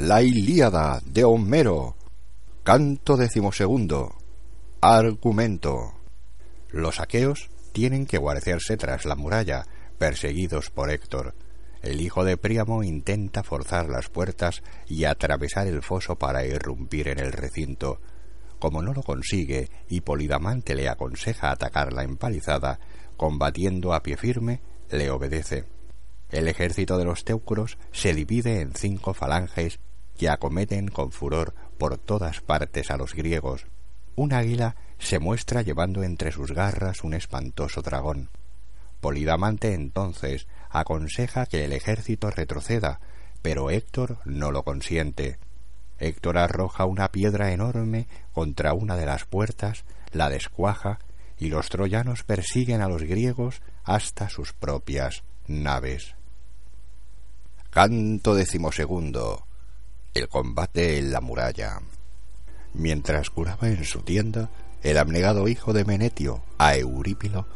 La Ilíada de Homero. Canto decimosegundo. Argumento. Los aqueos tienen que guarecerse tras la muralla, perseguidos por Héctor. El hijo de Príamo intenta forzar las puertas y atravesar el foso para irrumpir en el recinto. Como no lo consigue y Polidamante le aconseja atacar la empalizada, combatiendo a pie firme, le obedece. El ejército de los teucros se divide en cinco falanges que acometen con furor por todas partes a los griegos. Un águila se muestra llevando entre sus garras un espantoso dragón. Polidamante entonces aconseja que el ejército retroceda, pero Héctor no lo consiente. Héctor arroja una piedra enorme contra una de las puertas, la descuaja, y los troyanos persiguen a los griegos hasta sus propias naves. Canto decimosegundo. El combate en la muralla. Mientras curaba en su tienda, el abnegado hijo de Menetio, a Eurípilo,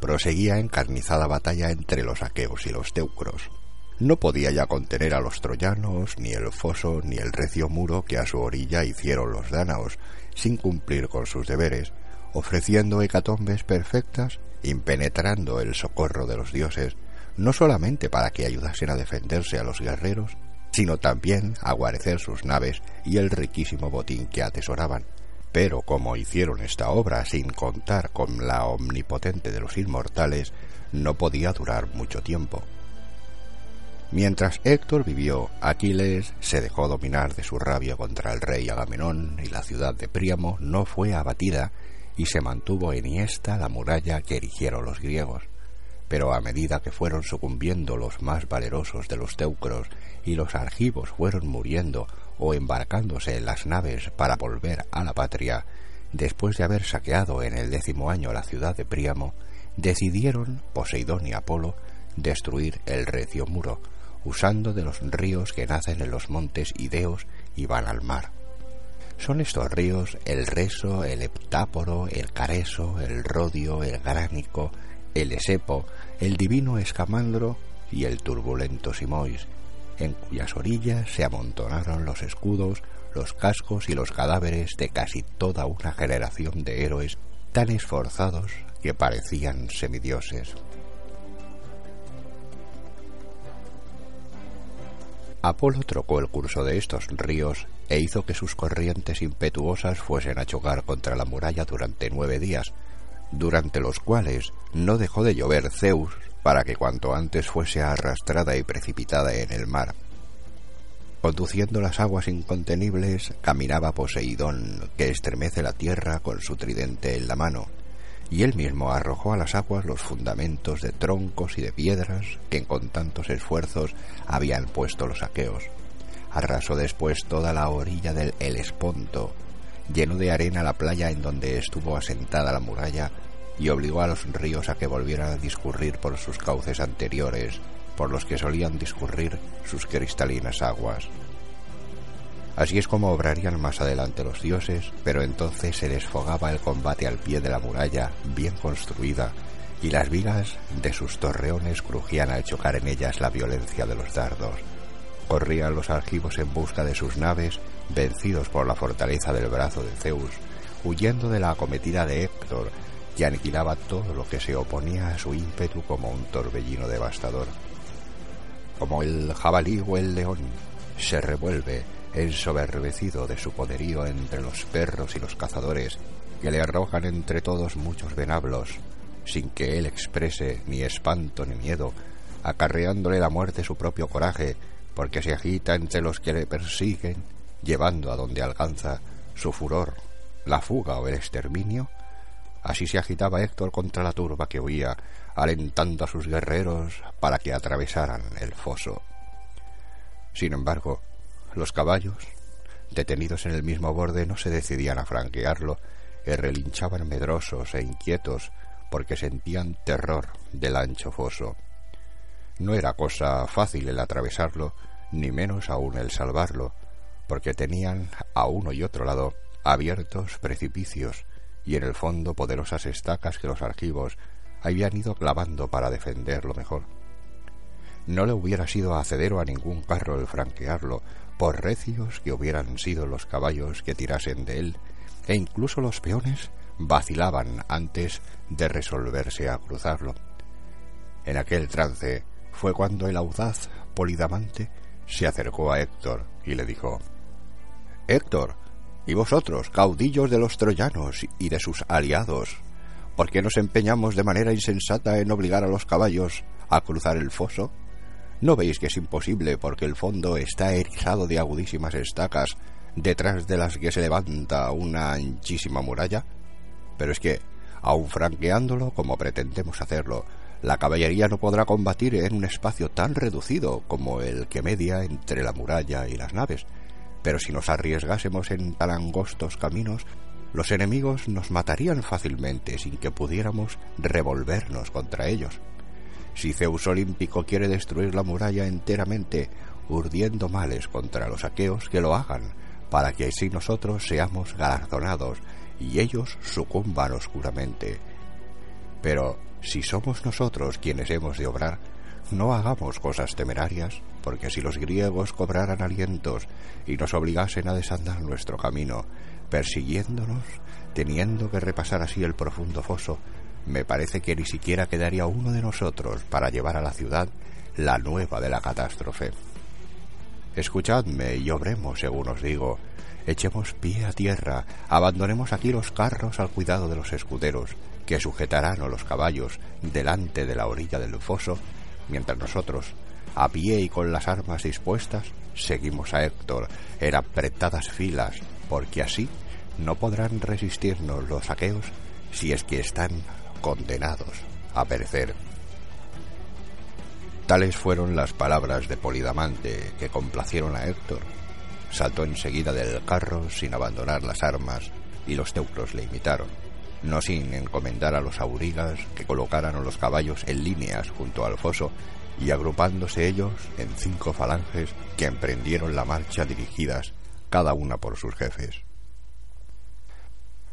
proseguía encarnizada batalla entre los aqueos y los teucros. No podía ya contener a los troyanos, ni el foso, ni el recio muro que a su orilla hicieron los dánaos, sin cumplir con sus deberes, ofreciendo hecatombes perfectas, impenetrando el socorro de los dioses, no solamente para que ayudasen a defenderse a los guerreros, sino también a guarecer sus naves y el riquísimo botín que atesoraban. Pero como hicieron esta obra sin contar con la omnipotente de los inmortales, no podía durar mucho tiempo. Mientras Héctor vivió, Aquiles se dejó dominar de su rabia contra el rey Agamenón y la ciudad de Príamo no fue abatida y se mantuvo enhiesta la muralla que erigieron los griegos pero a medida que fueron sucumbiendo los más valerosos de los teucros y los argivos fueron muriendo o embarcándose en las naves para volver a la patria, después de haber saqueado en el décimo año la ciudad de Príamo, decidieron Poseidón y Apolo destruir el recio muro, usando de los ríos que nacen en los montes Ideos y van al mar. Son estos ríos el Reso, el Heptáporo, el Careso, el Rodio, el Gránico, el Esepo, el divino Escamandro y el turbulento Simois, en cuyas orillas se amontonaron los escudos, los cascos y los cadáveres de casi toda una generación de héroes tan esforzados que parecían semidioses. Apolo trocó el curso de estos ríos e hizo que sus corrientes impetuosas fuesen a chocar contra la muralla durante nueve días, durante los cuales no dejó de llover Zeus para que cuanto antes fuese arrastrada y precipitada en el mar. Conduciendo las aguas incontenibles, caminaba Poseidón, que estremece la tierra con su tridente en la mano, y él mismo arrojó a las aguas los fundamentos de troncos y de piedras que con tantos esfuerzos habían puesto los aqueos. Arrasó después toda la orilla del Helesponto, llenó de arena la playa en donde estuvo asentada la muralla y obligó a los ríos a que volvieran a discurrir por sus cauces anteriores, por los que solían discurrir sus cristalinas aguas. Así es como obrarían más adelante los dioses, pero entonces se desfogaba el combate al pie de la muralla, bien construida, y las vigas de sus torreones crujían al chocar en ellas la violencia de los dardos. Corrían los argivos en busca de sus naves, vencidos por la fortaleza del brazo de Zeus, huyendo de la acometida de Héctor, que aniquilaba todo lo que se oponía a su ímpetu como un torbellino devastador. Como el jabalí o el león se revuelve ensoberbecido de su poderío entre los perros y los cazadores, que le arrojan entre todos muchos venablos, sin que él exprese ni espanto ni miedo, acarreándole la muerte su propio coraje, porque se agita entre los que le persiguen, llevando a donde alcanza su furor, la fuga o el exterminio, Así se agitaba Héctor contra la turba que huía, alentando a sus guerreros para que atravesaran el foso. Sin embargo, los caballos, detenidos en el mismo borde, no se decidían a franquearlo y relinchaban medrosos e inquietos porque sentían terror del ancho foso. No era cosa fácil el atravesarlo, ni menos aún el salvarlo, porque tenían a uno y otro lado abiertos precipicios y en el fondo poderosas estacas que los archivos habían ido clavando para defenderlo mejor. No le hubiera sido hacedero a ningún carro el franquearlo, por recios que hubieran sido los caballos que tirasen de él, e incluso los peones vacilaban antes de resolverse a cruzarlo. En aquel trance fue cuando el audaz Polidamante se acercó a Héctor y le dijo Héctor, y vosotros, caudillos de los troyanos y de sus aliados, ¿por qué nos empeñamos de manera insensata en obligar a los caballos a cruzar el foso? ¿No veis que es imposible porque el fondo está erizado de agudísimas estacas detrás de las que se levanta una anchísima muralla? Pero es que, aun franqueándolo como pretendemos hacerlo, la caballería no podrá combatir en un espacio tan reducido como el que media entre la muralla y las naves. Pero si nos arriesgásemos en tan angostos caminos, los enemigos nos matarían fácilmente sin que pudiéramos revolvernos contra ellos. Si Zeus Olímpico quiere destruir la muralla enteramente, urdiendo males contra los aqueos, que lo hagan, para que así nosotros seamos galardonados y ellos sucumban oscuramente. Pero si somos nosotros quienes hemos de obrar, no hagamos cosas temerarias, porque si los griegos cobraran alientos y nos obligasen a desandar nuestro camino, persiguiéndonos, teniendo que repasar así el profundo foso, me parece que ni siquiera quedaría uno de nosotros para llevar a la ciudad la nueva de la catástrofe. Escuchadme y obremos según os digo, echemos pie a tierra, abandonemos aquí los carros al cuidado de los escuderos, que sujetarán a los caballos delante de la orilla del foso, mientras nosotros, a pie y con las armas dispuestas, seguimos a Héctor en apretadas filas, porque así no podrán resistirnos los saqueos si es que están condenados a perecer. Tales fueron las palabras de Polidamante que complacieron a Héctor. Saltó enseguida del carro sin abandonar las armas y los teucros le imitaron no sin encomendar a los aurigas que colocaran a los caballos en líneas junto al foso y agrupándose ellos en cinco falanges que emprendieron la marcha dirigidas cada una por sus jefes.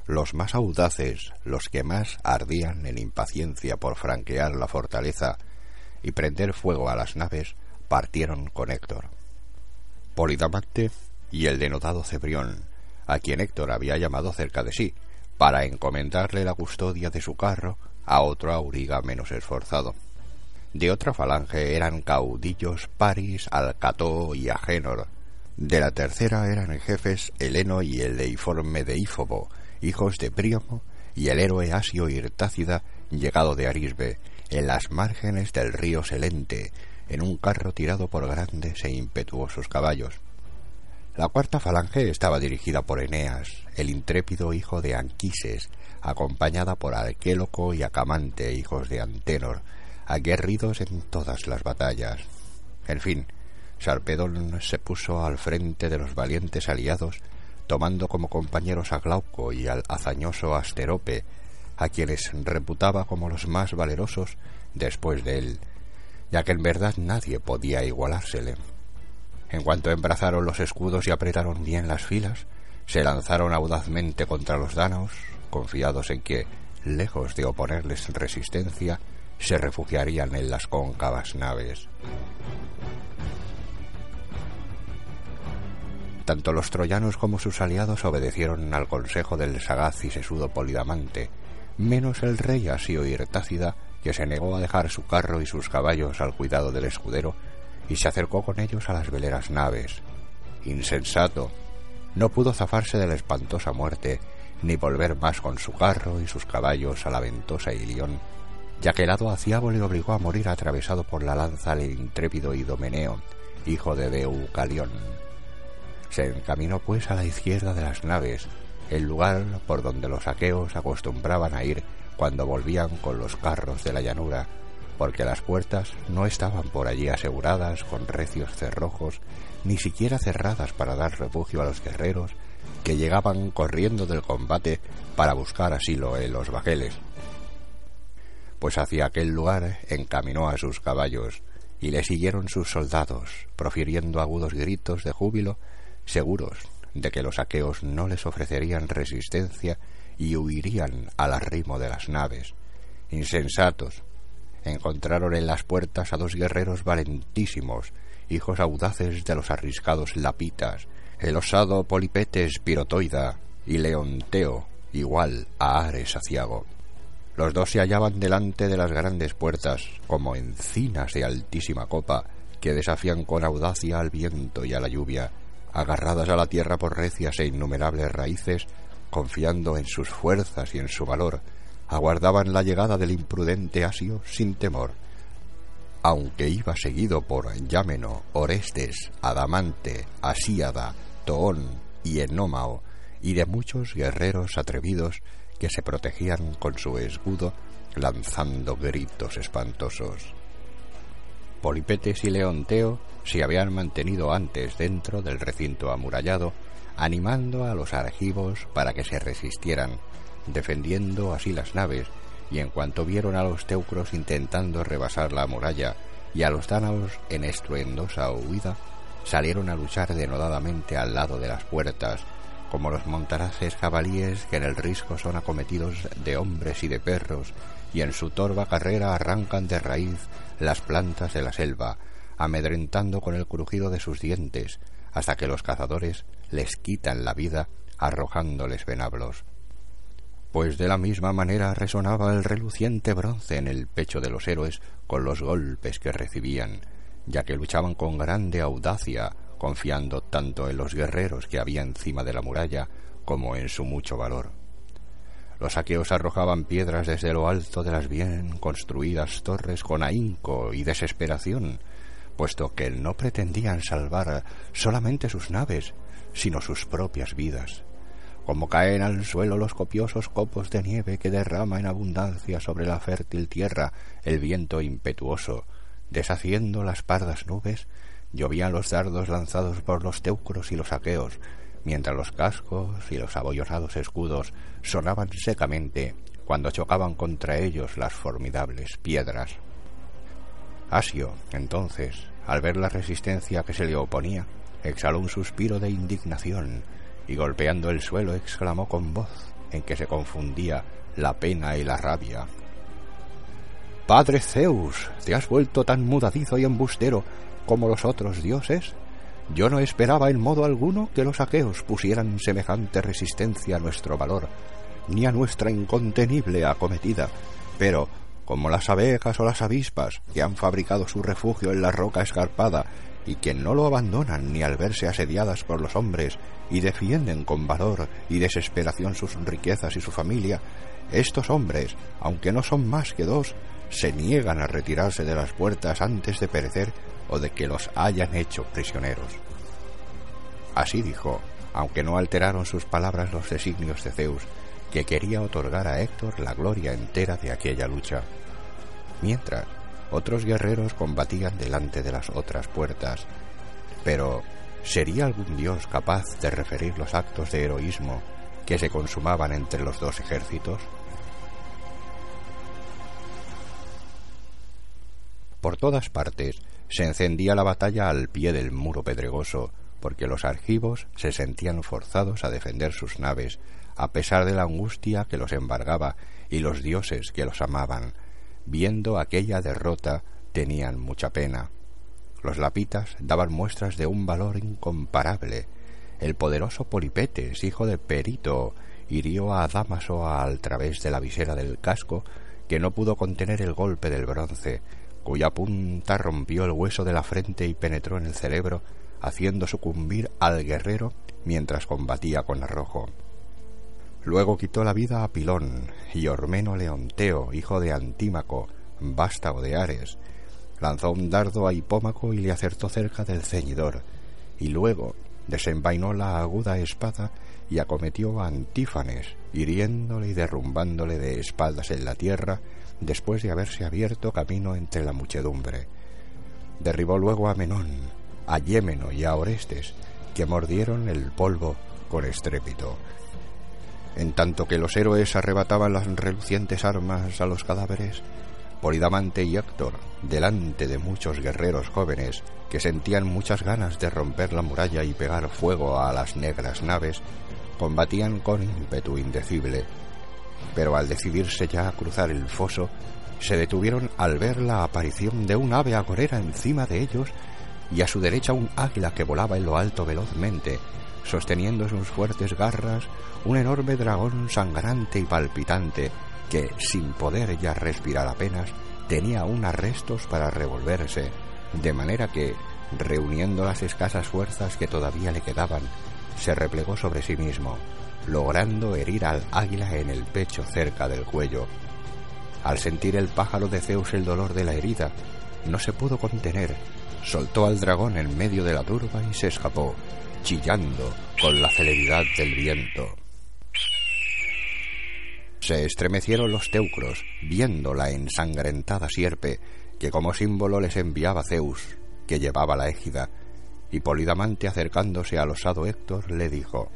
Los más audaces, los que más ardían en impaciencia por franquear la fortaleza y prender fuego a las naves, partieron con Héctor. Polidamante y el denotado Cebrión, a quien Héctor había llamado cerca de sí, para encomendarle la custodia de su carro a otro auriga menos esforzado. De otra falange eran caudillos Paris, Alcató y Agénor. De la tercera eran jefes Heleno y el deiforme Deífobo, hijos de Príamo, y el héroe Asio Irtácida, llegado de Arisbe, en las márgenes del río Selente, en un carro tirado por grandes e impetuosos caballos. La cuarta falange estaba dirigida por Eneas, el intrépido hijo de Anquises, acompañada por Arquéloco y Acamante, hijos de Antenor, aguerridos en todas las batallas. En fin, Sarpedón se puso al frente de los valientes aliados, tomando como compañeros a Glauco y al hazañoso Asterope, a quienes reputaba como los más valerosos después de él, ya que en verdad nadie podía igualársele. En cuanto embrazaron los escudos y apretaron bien las filas, se lanzaron audazmente contra los danos, confiados en que, lejos de oponerles resistencia, se refugiarían en las cóncavas naves. Tanto los troyanos como sus aliados obedecieron al consejo del sagaz y sesudo Polidamante, menos el rey Asio Irtácida, que se negó a dejar su carro y sus caballos al cuidado del escudero y se acercó con ellos a las veleras naves. Insensato, no pudo zafarse de la espantosa muerte, ni volver más con su carro y sus caballos a la ventosa Ilión, ya que el hado aciabo le obligó a morir atravesado por la lanza al intrépido Idomeneo, hijo de Deucalión. Se encaminó pues a la izquierda de las naves, el lugar por donde los aqueos acostumbraban a ir cuando volvían con los carros de la llanura, porque las puertas no estaban por allí aseguradas con recios cerrojos, ni siquiera cerradas para dar refugio a los guerreros que llegaban corriendo del combate para buscar asilo en los bajeles. Pues hacia aquel lugar encaminó a sus caballos y le siguieron sus soldados, profiriendo agudos gritos de júbilo, seguros de que los aqueos no les ofrecerían resistencia y huirían al arrimo de las naves. Insensatos, encontraron en las puertas a dos guerreros valentísimos hijos audaces de los arriscados lapitas, el osado Polipetes Pirotoida y Leonteo, igual a Ares Aciago. Los dos se hallaban delante de las grandes puertas, como encinas de altísima copa, que desafían con audacia al viento y a la lluvia, agarradas a la tierra por recias e innumerables raíces, confiando en sus fuerzas y en su valor, aguardaban la llegada del imprudente Asio sin temor. Aunque iba seguido por Yámeno, Orestes, Adamante, Asíada, Toón y Enómao, y de muchos guerreros atrevidos que se protegían con su escudo lanzando gritos espantosos. Polipetes y Leonteo se habían mantenido antes dentro del recinto amurallado, animando a los argivos para que se resistieran, defendiendo así las naves, y en cuanto vieron a los teucros intentando rebasar la muralla y a los dánaos en estruendosa huida, salieron a luchar denodadamente al lado de las puertas, como los montaraces jabalíes que en el risco son acometidos de hombres y de perros, y en su torva carrera arrancan de raíz las plantas de la selva, amedrentando con el crujido de sus dientes, hasta que los cazadores les quitan la vida arrojándoles venablos. Pues de la misma manera resonaba el reluciente bronce en el pecho de los héroes con los golpes que recibían, ya que luchaban con grande audacia, confiando tanto en los guerreros que había encima de la muralla como en su mucho valor. Los aqueos arrojaban piedras desde lo alto de las bien construidas torres con ahínco y desesperación, puesto que no pretendían salvar solamente sus naves, sino sus propias vidas. Como caen al suelo los copiosos copos de nieve que derrama en abundancia sobre la fértil tierra el viento impetuoso, deshaciendo las pardas nubes, llovían los dardos lanzados por los teucros y los aqueos, mientras los cascos y los abollonados escudos sonaban secamente cuando chocaban contra ellos las formidables piedras. Asio, entonces, al ver la resistencia que se le oponía, exhaló un suspiro de indignación y golpeando el suelo exclamó con voz en que se confundía la pena y la rabia. Padre Zeus, ¿te has vuelto tan mudadizo y embustero como los otros dioses? Yo no esperaba en modo alguno que los aqueos pusieran semejante resistencia a nuestro valor, ni a nuestra incontenible acometida, pero como las abejas o las avispas que han fabricado su refugio en la roca escarpada y que no lo abandonan ni al verse asediadas por los hombres y defienden con valor y desesperación sus riquezas y su familia, estos hombres, aunque no son más que dos, se niegan a retirarse de las puertas antes de perecer o de que los hayan hecho prisioneros. Así dijo, aunque no alteraron sus palabras los designios de Zeus, que quería otorgar a Héctor la gloria entera de aquella lucha. Mientras, otros guerreros combatían delante de las otras puertas. Pero, ¿sería algún dios capaz de referir los actos de heroísmo que se consumaban entre los dos ejércitos? Por todas partes se encendía la batalla al pie del muro pedregoso, porque los argivos se sentían forzados a defender sus naves, a pesar de la angustia que los embargaba y los dioses que los amaban. Viendo aquella derrota, tenían mucha pena. Los lapitas daban muestras de un valor incomparable. El poderoso Polipetes, hijo de Perito, hirió a Damaso al través de la visera del casco, que no pudo contener el golpe del bronce, cuya punta rompió el hueso de la frente y penetró en el cerebro, haciendo sucumbir al guerrero mientras combatía con arrojo. Luego quitó la vida a Pilón y Ormeno Leonteo, hijo de Antímaco, vástago de Ares. Lanzó un dardo a Hipómaco y le acertó cerca del ceñidor, y luego desenvainó la aguda espada y acometió a Antífanes, hiriéndole y derrumbándole de espaldas en la tierra después de haberse abierto camino entre la muchedumbre. Derribó luego a Menón, a Yémeno y a Orestes, que mordieron el polvo con estrépito. En tanto que los héroes arrebataban las relucientes armas a los cadáveres, Polidamante y Héctor, delante de muchos guerreros jóvenes que sentían muchas ganas de romper la muralla y pegar fuego a las negras naves, combatían con ímpetu indecible. Pero al decidirse ya a cruzar el foso, se detuvieron al ver la aparición de un ave agorera encima de ellos y a su derecha un águila que volaba en lo alto velozmente, sosteniendo en sus fuertes garras un enorme dragón sangrante y palpitante que, sin poder ya respirar apenas, tenía aún arrestos para revolverse, de manera que, reuniendo las escasas fuerzas que todavía le quedaban, se replegó sobre sí mismo, logrando herir al águila en el pecho cerca del cuello. Al sentir el pájaro de Zeus el dolor de la herida, no se pudo contener, soltó al dragón en medio de la turba y se escapó, chillando con la celeridad del viento. Se estremecieron los teucros, viendo la ensangrentada sierpe que como símbolo les enviaba Zeus, que llevaba la égida, y Polidamante acercándose al osado Héctor le dijo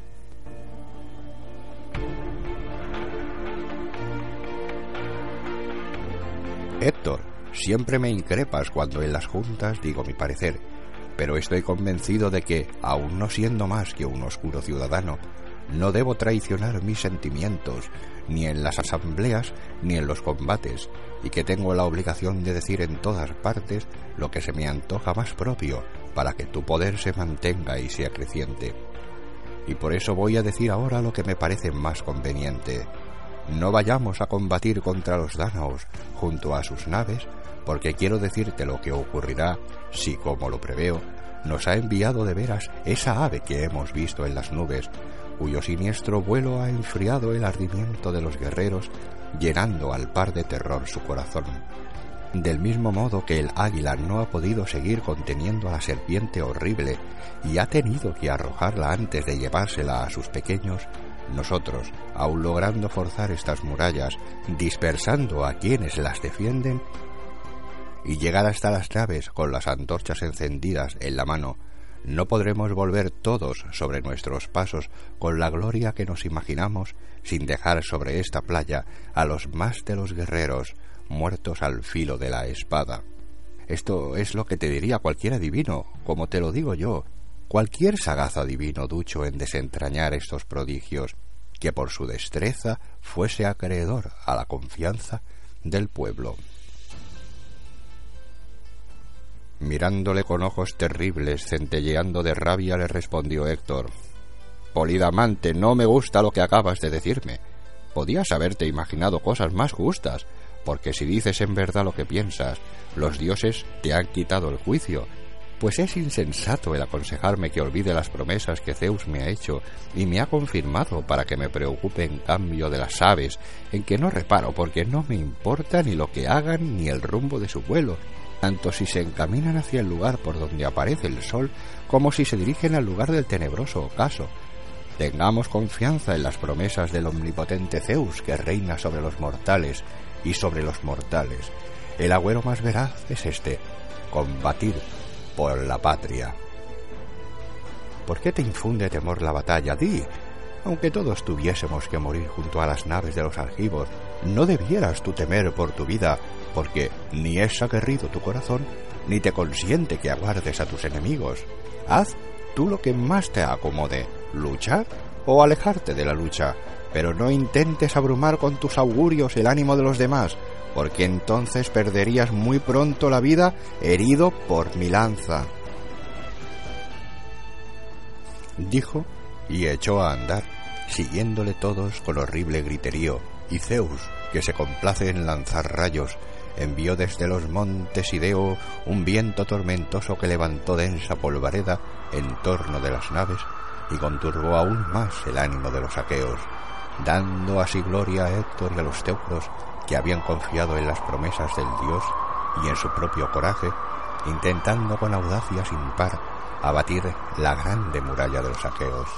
Héctor, siempre me increpas cuando en las juntas digo mi parecer, pero estoy convencido de que, aun no siendo más que un oscuro ciudadano, no debo traicionar mis sentimientos, ni en las asambleas ni en los combates, y que tengo la obligación de decir en todas partes lo que se me antoja más propio, para que tu poder se mantenga y sea creciente. Y por eso voy a decir ahora lo que me parece más conveniente. No vayamos a combatir contra los dánaos junto a sus naves, porque quiero decirte lo que ocurrirá si, como lo preveo, nos ha enviado de veras esa ave que hemos visto en las nubes, cuyo siniestro vuelo ha enfriado el ardimiento de los guerreros, llenando al par de terror su corazón. Del mismo modo que el águila no ha podido seguir conteniendo a la serpiente horrible y ha tenido que arrojarla antes de llevársela a sus pequeños, nosotros, aun logrando forzar estas murallas, dispersando a quienes las defienden, y llegar hasta las naves con las antorchas encendidas en la mano, no podremos volver todos sobre nuestros pasos con la gloria que nos imaginamos sin dejar sobre esta playa a los más de los guerreros muertos al filo de la espada. Esto es lo que te diría cualquier adivino, como te lo digo yo, cualquier sagaz adivino ducho en desentrañar estos prodigios, que por su destreza fuese acreedor a la confianza del pueblo. Mirándole con ojos terribles, centelleando de rabia, le respondió Héctor Polidamante, no me gusta lo que acabas de decirme. Podías haberte imaginado cosas más justas, porque si dices en verdad lo que piensas, los dioses te han quitado el juicio, pues es insensato el aconsejarme que olvide las promesas que Zeus me ha hecho y me ha confirmado para que me preocupe en cambio de las aves, en que no reparo porque no me importa ni lo que hagan ni el rumbo de su vuelo, tanto si se encaminan hacia el lugar por donde aparece el sol como si se dirigen al lugar del tenebroso ocaso. Tengamos confianza en las promesas del omnipotente Zeus que reina sobre los mortales y sobre los mortales. El agüero más veraz es este, combatir por la patria. ¿Por qué te infunde temor la batalla? Di, aunque todos tuviésemos que morir junto a las naves de los argivos, no debieras tú temer por tu vida porque ni es aguerrido tu corazón, ni te consiente que aguardes a tus enemigos. Haz tú lo que más te acomode, luchar o alejarte de la lucha, pero no intentes abrumar con tus augurios el ánimo de los demás, porque entonces perderías muy pronto la vida herido por mi lanza. Dijo y echó a andar, siguiéndole todos con horrible griterío, y Zeus, que se complace en lanzar rayos, envió desde los montes Ideo un viento tormentoso que levantó densa polvareda en torno de las naves y conturbó aún más el ánimo de los aqueos, dando así gloria a Héctor y a los teucros que habían confiado en las promesas del dios y en su propio coraje, intentando con audacia sin par abatir la grande muralla de los aqueos.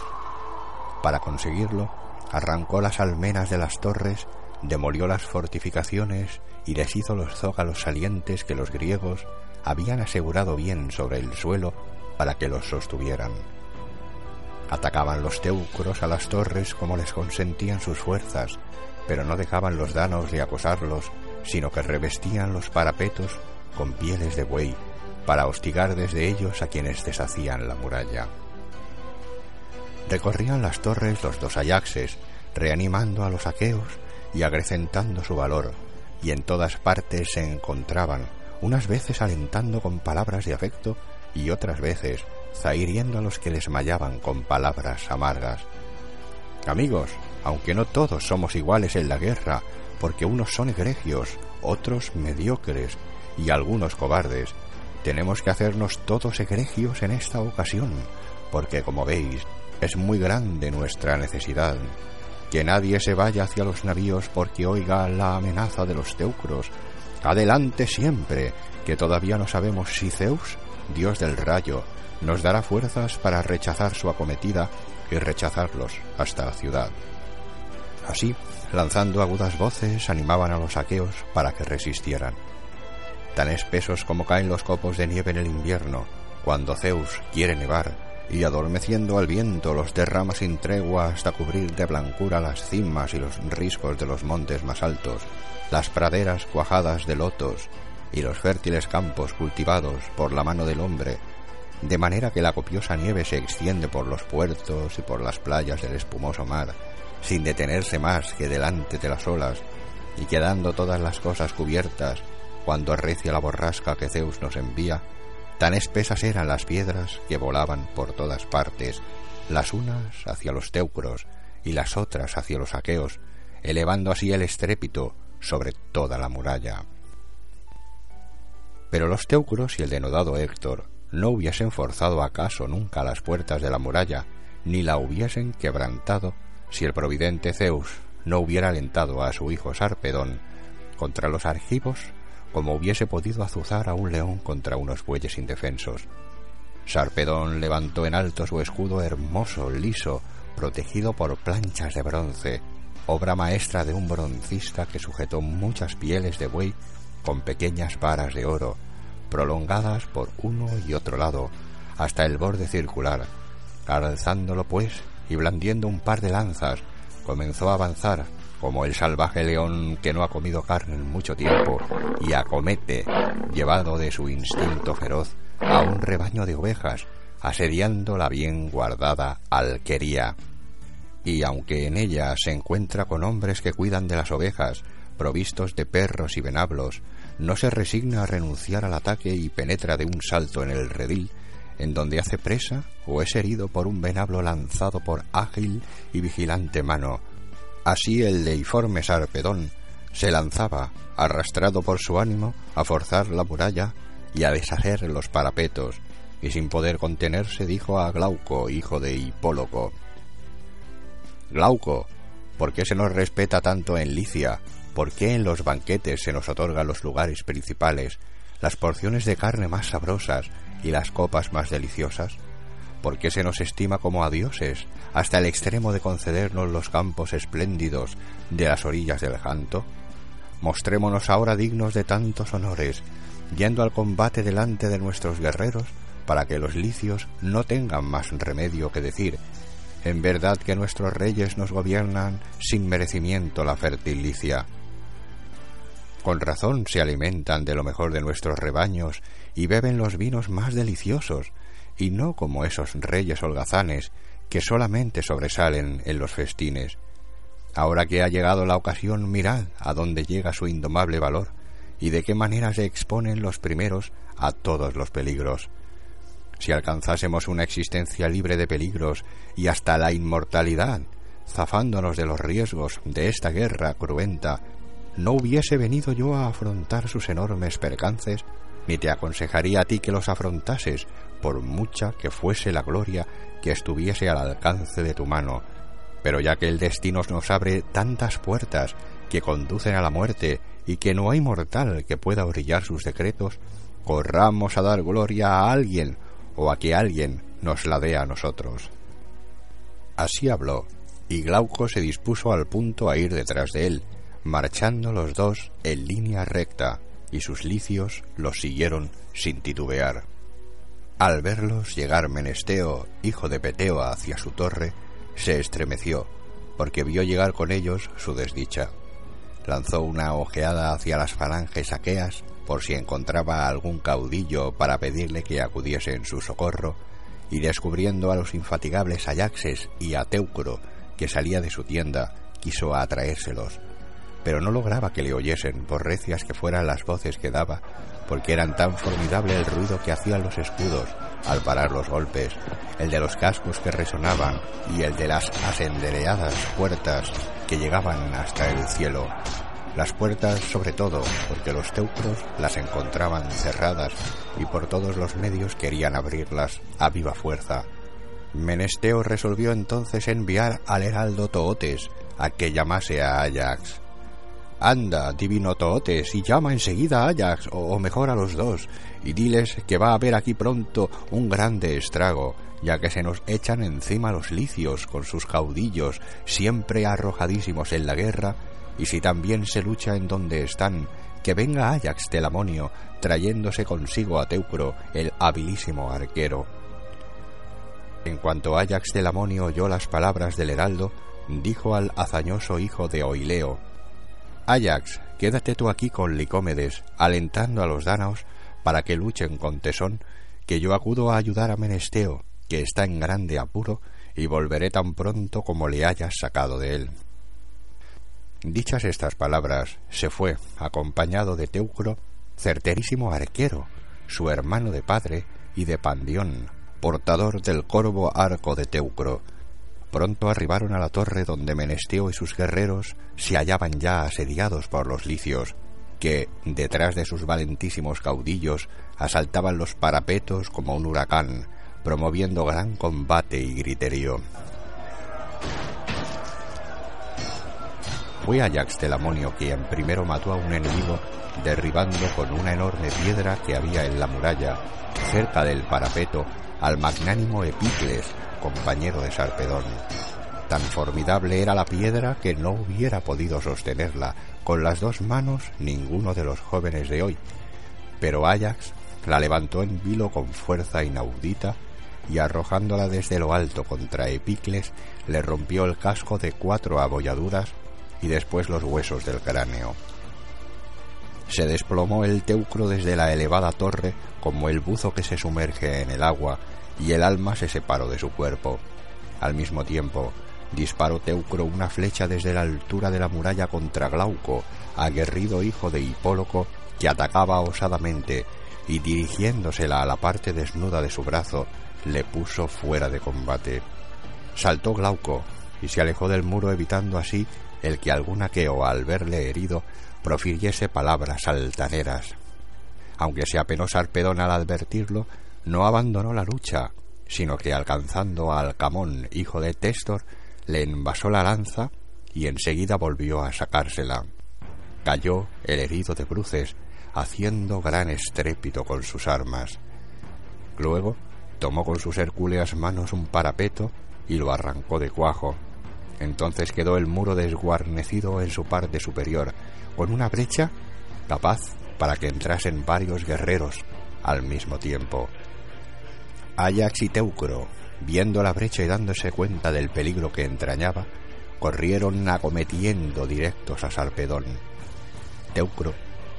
Para conseguirlo, arrancó las almenas de las torres, demolió las fortificaciones y deshizo los zócalos salientes que los griegos habían asegurado bien sobre el suelo para que los sostuvieran. Atacaban los teucros a las torres como les consentían sus fuerzas, pero no dejaban los danos de acosarlos, sino que revestían los parapetos con pieles de buey para hostigar desde ellos a quienes deshacían la muralla. Recorrían las torres los dos ayaxes, reanimando a los aqueos y acrecentando su valor, y en todas partes se encontraban, unas veces alentando con palabras de afecto y otras veces zahiriendo a los que les mallaban con palabras amargas. Amigos, aunque no todos somos iguales en la guerra, porque unos son egregios, otros mediocres y algunos cobardes, tenemos que hacernos todos egregios en esta ocasión, porque como veis, es muy grande nuestra necesidad. Que nadie se vaya hacia los navíos porque oiga la amenaza de los teucros. Adelante siempre, que todavía no sabemos si Zeus, dios del rayo, nos dará fuerzas para rechazar su acometida y rechazarlos hasta la ciudad. Así, lanzando agudas voces, animaban a los aqueos para que resistieran. Tan espesos como caen los copos de nieve en el invierno, cuando Zeus quiere nevar, y adormeciendo al viento los derrama sin tregua hasta cubrir de blancura las cimas y los riscos de los montes más altos, las praderas cuajadas de lotos y los fértiles campos cultivados por la mano del hombre, de manera que la copiosa nieve se extiende por los puertos y por las playas del espumoso mar, sin detenerse más que delante de las olas, y quedando todas las cosas cubiertas, cuando arrecia la borrasca que Zeus nos envía, tan espesas eran las piedras que volaban por todas partes, las unas hacia los teucros y las otras hacia los aqueos, elevando así el estrépito sobre toda la muralla. Pero los teucros y el denodado Héctor no hubiesen forzado acaso nunca las puertas de la muralla, ni la hubiesen quebrantado si el providente Zeus no hubiera alentado a su hijo Sarpedón contra los argivos como hubiese podido azuzar a un león contra unos bueyes indefensos. Sarpedón levantó en alto su escudo hermoso, liso, protegido por planchas de bronce, obra maestra de un broncista que sujetó muchas pieles de buey con pequeñas varas de oro, prolongadas por uno y otro lado, hasta el borde circular. Alzándolo, pues, y blandiendo un par de lanzas, comenzó a avanzar como el salvaje león que no ha comido carne en mucho tiempo y acomete, llevado de su instinto feroz, a un rebaño de ovejas, asediando la bien guardada alquería. Y aunque en ella se encuentra con hombres que cuidan de las ovejas, provistos de perros y venablos, no se resigna a renunciar al ataque y penetra de un salto en el redil, en donde hace presa o es herido por un venablo lanzado por ágil y vigilante mano. Así el deiforme Sarpedón se lanzaba, arrastrado por su ánimo, a forzar la muralla y a deshacer los parapetos, y sin poder contenerse dijo a Glauco, hijo de Hipóloco, Glauco, ¿por qué se nos respeta tanto en Licia? ¿Por qué en los banquetes se nos otorgan los lugares principales, las porciones de carne más sabrosas y las copas más deliciosas? ¿Por qué se nos estima como a dioses, hasta el extremo de concedernos los campos espléndidos de las orillas del Janto? Mostrémonos ahora dignos de tantos honores, yendo al combate delante de nuestros guerreros, para que los licios no tengan más remedio que decir en verdad que nuestros reyes nos gobiernan sin merecimiento la fértil Licia. Con razón se alimentan de lo mejor de nuestros rebaños y beben los vinos más deliciosos, y no como esos reyes holgazanes que solamente sobresalen en los festines. Ahora que ha llegado la ocasión, mirad a dónde llega su indomable valor y de qué manera se exponen los primeros a todos los peligros. Si alcanzásemos una existencia libre de peligros y hasta la inmortalidad, zafándonos de los riesgos de esta guerra cruenta no hubiese venido yo a afrontar sus enormes percances, ni te aconsejaría a ti que los afrontases, por mucha que fuese la gloria que estuviese al alcance de tu mano. Pero ya que el destino nos abre tantas puertas que conducen a la muerte y que no hay mortal que pueda brillar sus decretos, corramos a dar gloria a alguien o a que alguien nos la dé a nosotros. Así habló, y Glauco se dispuso al punto a ir detrás de él, marchando los dos en línea recta, y sus licios los siguieron sin titubear. Al verlos llegar Menesteo, hijo de Peteo, hacia su torre, se estremeció, porque vio llegar con ellos su desdicha. Lanzó una ojeada hacia las falanges aqueas, por si encontraba algún caudillo para pedirle que acudiese en su socorro, y descubriendo a los infatigables Ayaxes y a Teucro, que salía de su tienda, quiso atraérselos, pero no lograba que le oyesen, por recias que fueran las voces que daba, porque eran tan formidable el ruido que hacían los escudos, al parar los golpes, el de los cascos que resonaban y el de las asendereadas puertas que llegaban hasta el cielo. Las puertas sobre todo porque los teucros las encontraban cerradas y por todos los medios querían abrirlas a viva fuerza. Menesteo resolvió entonces enviar al heraldo Tootes a que llamase a Ajax. Anda, divino Tootes, y llama enseguida a Ajax, o mejor a los dos, y diles que va a haber aquí pronto un grande estrago, ya que se nos echan encima los licios con sus caudillos, siempre arrojadísimos en la guerra, y si también se lucha en donde están, que venga Ajax Telamonio, trayéndose consigo a Teucro, el habilísimo arquero. En cuanto Ajax Telamonio oyó las palabras del heraldo, dijo al hazañoso hijo de Oileo, Ajax, quédate tú aquí con Licómedes, alentando a los dánaos para que luchen con tesón, que yo acudo a ayudar a Menesteo, que está en grande apuro, y volveré tan pronto como le hayas sacado de él. Dichas estas palabras, se fue, acompañado de Teucro, certerísimo arquero, su hermano de padre y de Pandión, portador del corvo arco de Teucro, Pronto arribaron a la torre donde Menesteo y sus guerreros se hallaban ya asediados por los licios, que, detrás de sus valentísimos caudillos, asaltaban los parapetos como un huracán, promoviendo gran combate y griterío. Fue Ajax Telamonio quien primero mató a un enemigo derribando con una enorme piedra que había en la muralla, cerca del parapeto, al magnánimo Epicles, compañero de Sarpedón. Tan formidable era la piedra que no hubiera podido sostenerla con las dos manos ninguno de los jóvenes de hoy. Pero Ajax la levantó en vilo con fuerza inaudita y arrojándola desde lo alto contra Epicles le rompió el casco de cuatro abolladuras y después los huesos del cráneo. Se desplomó el teucro desde la elevada torre como el buzo que se sumerge en el agua y el alma se separó de su cuerpo. Al mismo tiempo, disparó Teucro una flecha desde la altura de la muralla contra Glauco, aguerrido hijo de Hipóloco, que atacaba osadamente, y dirigiéndosela a la parte desnuda de su brazo, le puso fuera de combate. Saltó Glauco, y se alejó del muro evitando así el que algún aqueo al verle herido profiriese palabras altaneras. Aunque se apenó Sarpedón al advertirlo, no abandonó la lucha, sino que alcanzando a Alcamón, hijo de Téstor, le envasó la lanza y enseguida volvió a sacársela. Cayó el herido de bruces, haciendo gran estrépito con sus armas. Luego tomó con sus hercúleas manos un parapeto y lo arrancó de cuajo. Entonces quedó el muro desguarnecido en su parte superior, con una brecha capaz para que entrasen varios guerreros al mismo tiempo. Ajax y Teucro, viendo la brecha y dándose cuenta del peligro que entrañaba, corrieron acometiendo directos a Sarpedón. Teucro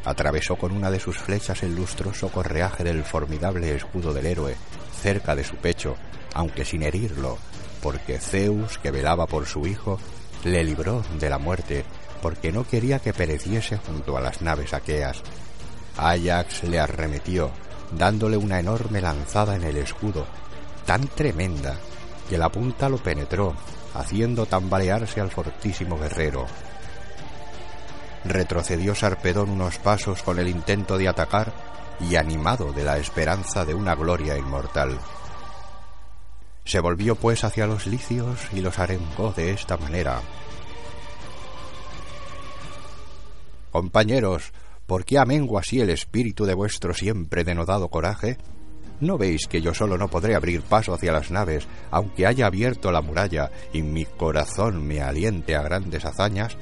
atravesó con una de sus flechas el lustroso correaje del formidable escudo del héroe cerca de su pecho, aunque sin herirlo, porque Zeus, que velaba por su hijo, le libró de la muerte, porque no quería que pereciese junto a las naves aqueas. Ajax le arremetió, dándole una enorme lanzada en el escudo, tan tremenda que la punta lo penetró, haciendo tambalearse al fortísimo guerrero. Retrocedió Sarpedón unos pasos con el intento de atacar y animado de la esperanza de una gloria inmortal. Se volvió pues hacia los licios y los arengó de esta manera. Compañeros, ¿Por qué amengo así el espíritu de vuestro siempre denodado coraje? ¿No veis que yo solo no podré abrir paso hacia las naves, aunque haya abierto la muralla y mi corazón me aliente a grandes hazañas?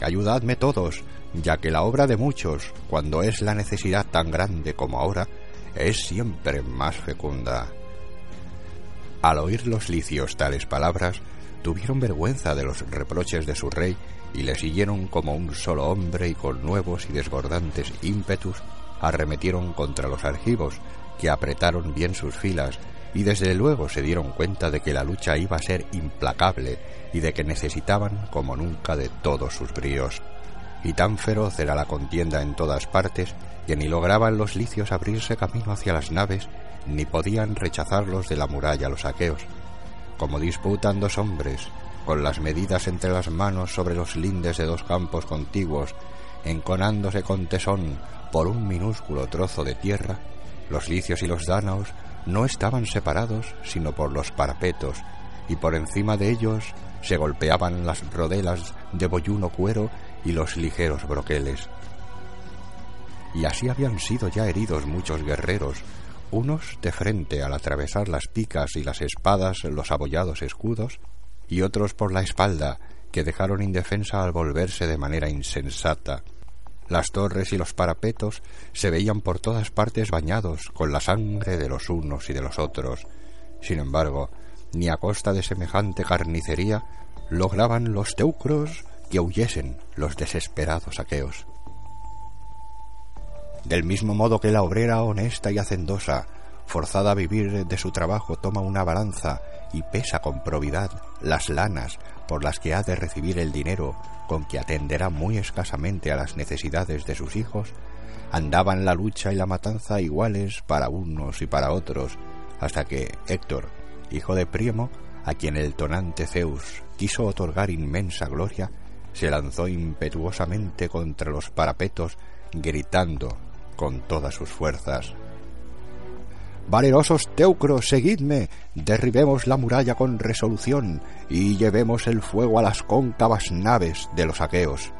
Ayudadme todos, ya que la obra de muchos, cuando es la necesidad tan grande como ahora, es siempre más fecunda. Al oír los licios tales palabras, tuvieron vergüenza de los reproches de su rey y le siguieron como un solo hombre y con nuevos y desbordantes ímpetus arremetieron contra los argivos, que apretaron bien sus filas y desde luego se dieron cuenta de que la lucha iba a ser implacable y de que necesitaban como nunca de todos sus bríos. y tan feroz era la contienda en todas partes que ni lograban los licios abrirse camino hacia las naves, ni podían rechazarlos de la muralla los aqueos. Como disputan dos hombres, con las medidas entre las manos sobre los lindes de dos campos contiguos, enconándose con tesón por un minúsculo trozo de tierra, los licios y los dánaos no estaban separados sino por los parapetos, y por encima de ellos se golpeaban las rodelas de boyuno cuero y los ligeros broqueles. Y así habían sido ya heridos muchos guerreros, unos de frente al atravesar las picas y las espadas los abollados escudos, y otros por la espalda, que dejaron indefensa al volverse de manera insensata. Las torres y los parapetos se veían por todas partes bañados con la sangre de los unos y de los otros. Sin embargo, ni a costa de semejante carnicería lograban los teucros que huyesen los desesperados aqueos. Del mismo modo que la obrera honesta y hacendosa, forzada a vivir de su trabajo, toma una balanza y pesa con probidad las lanas por las que ha de recibir el dinero con que atenderá muy escasamente a las necesidades de sus hijos, andaban la lucha y la matanza iguales para unos y para otros, hasta que Héctor, hijo de Priamo, a quien el tonante Zeus quiso otorgar inmensa gloria, se lanzó impetuosamente contra los parapetos, gritando con todas sus fuerzas Valerosos teucros, seguidme, derribemos la muralla con resolución y llevemos el fuego a las cóncavas naves de los aqueos.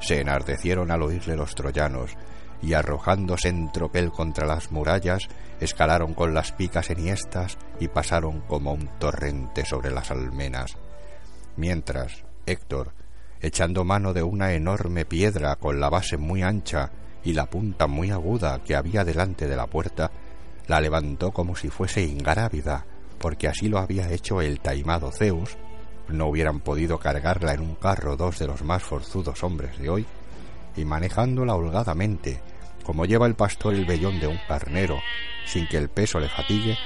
Se enardecieron al oírle los troyanos, y arrojándose en tropel contra las murallas, escalaron con las picas enhiestas y pasaron como un torrente sobre las almenas. Mientras, Héctor, echando mano de una enorme piedra con la base muy ancha y la punta muy aguda que había delante de la puerta, la levantó como si fuese ingrávida, porque así lo había hecho el taimado Zeus, no hubieran podido cargarla en un carro dos de los más forzudos hombres de hoy, y manejándola holgadamente, como lleva el pastor el vellón de un carnero, sin que el peso le fatigue,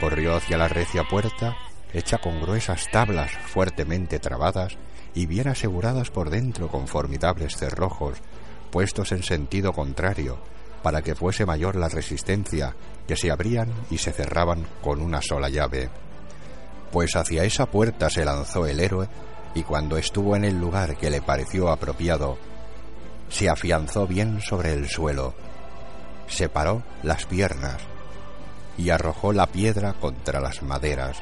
corrió hacia la recia puerta, hecha con gruesas tablas fuertemente trabadas y bien aseguradas por dentro con formidables cerrojos, puestos en sentido contrario, para que fuese mayor la resistencia, que se abrían y se cerraban con una sola llave. Pues hacia esa puerta se lanzó el héroe, y cuando estuvo en el lugar que le pareció apropiado, se afianzó bien sobre el suelo, separó las piernas y arrojó la piedra contra las maderas.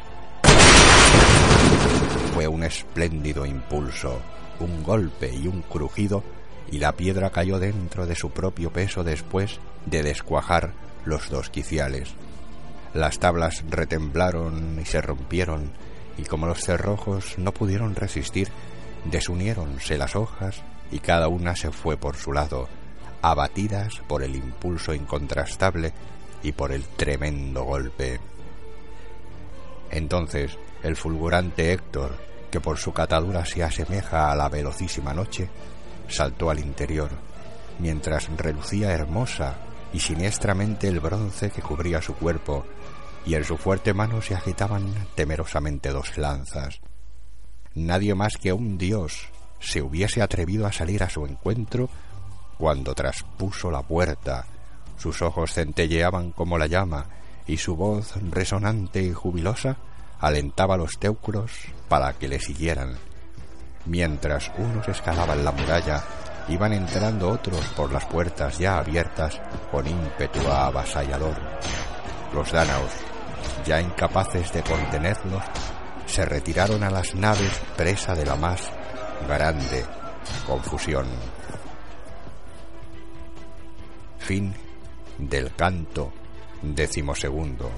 Fue un espléndido impulso, un golpe y un crujido y la piedra cayó dentro de su propio peso después de descuajar los dos quiciales. Las tablas retemblaron y se rompieron, y como los cerrojos no pudieron resistir, desuniéronse las hojas y cada una se fue por su lado, abatidas por el impulso incontrastable y por el tremendo golpe. Entonces el fulgurante Héctor, que por su catadura se asemeja a la velocísima noche, saltó al interior, mientras relucía hermosa y siniestramente el bronce que cubría su cuerpo, y en su fuerte mano se agitaban temerosamente dos lanzas. Nadie más que un dios se hubiese atrevido a salir a su encuentro cuando traspuso la puerta. Sus ojos centelleaban como la llama y su voz resonante y jubilosa alentaba a los teucros para que le siguieran. Mientras unos escalaban la muralla, iban entrando otros por las puertas ya abiertas con ímpetu avasallador. Los dánaos, ya incapaces de contenerlos, se retiraron a las naves presa de la más grande confusión. Fin del canto decimosegundo.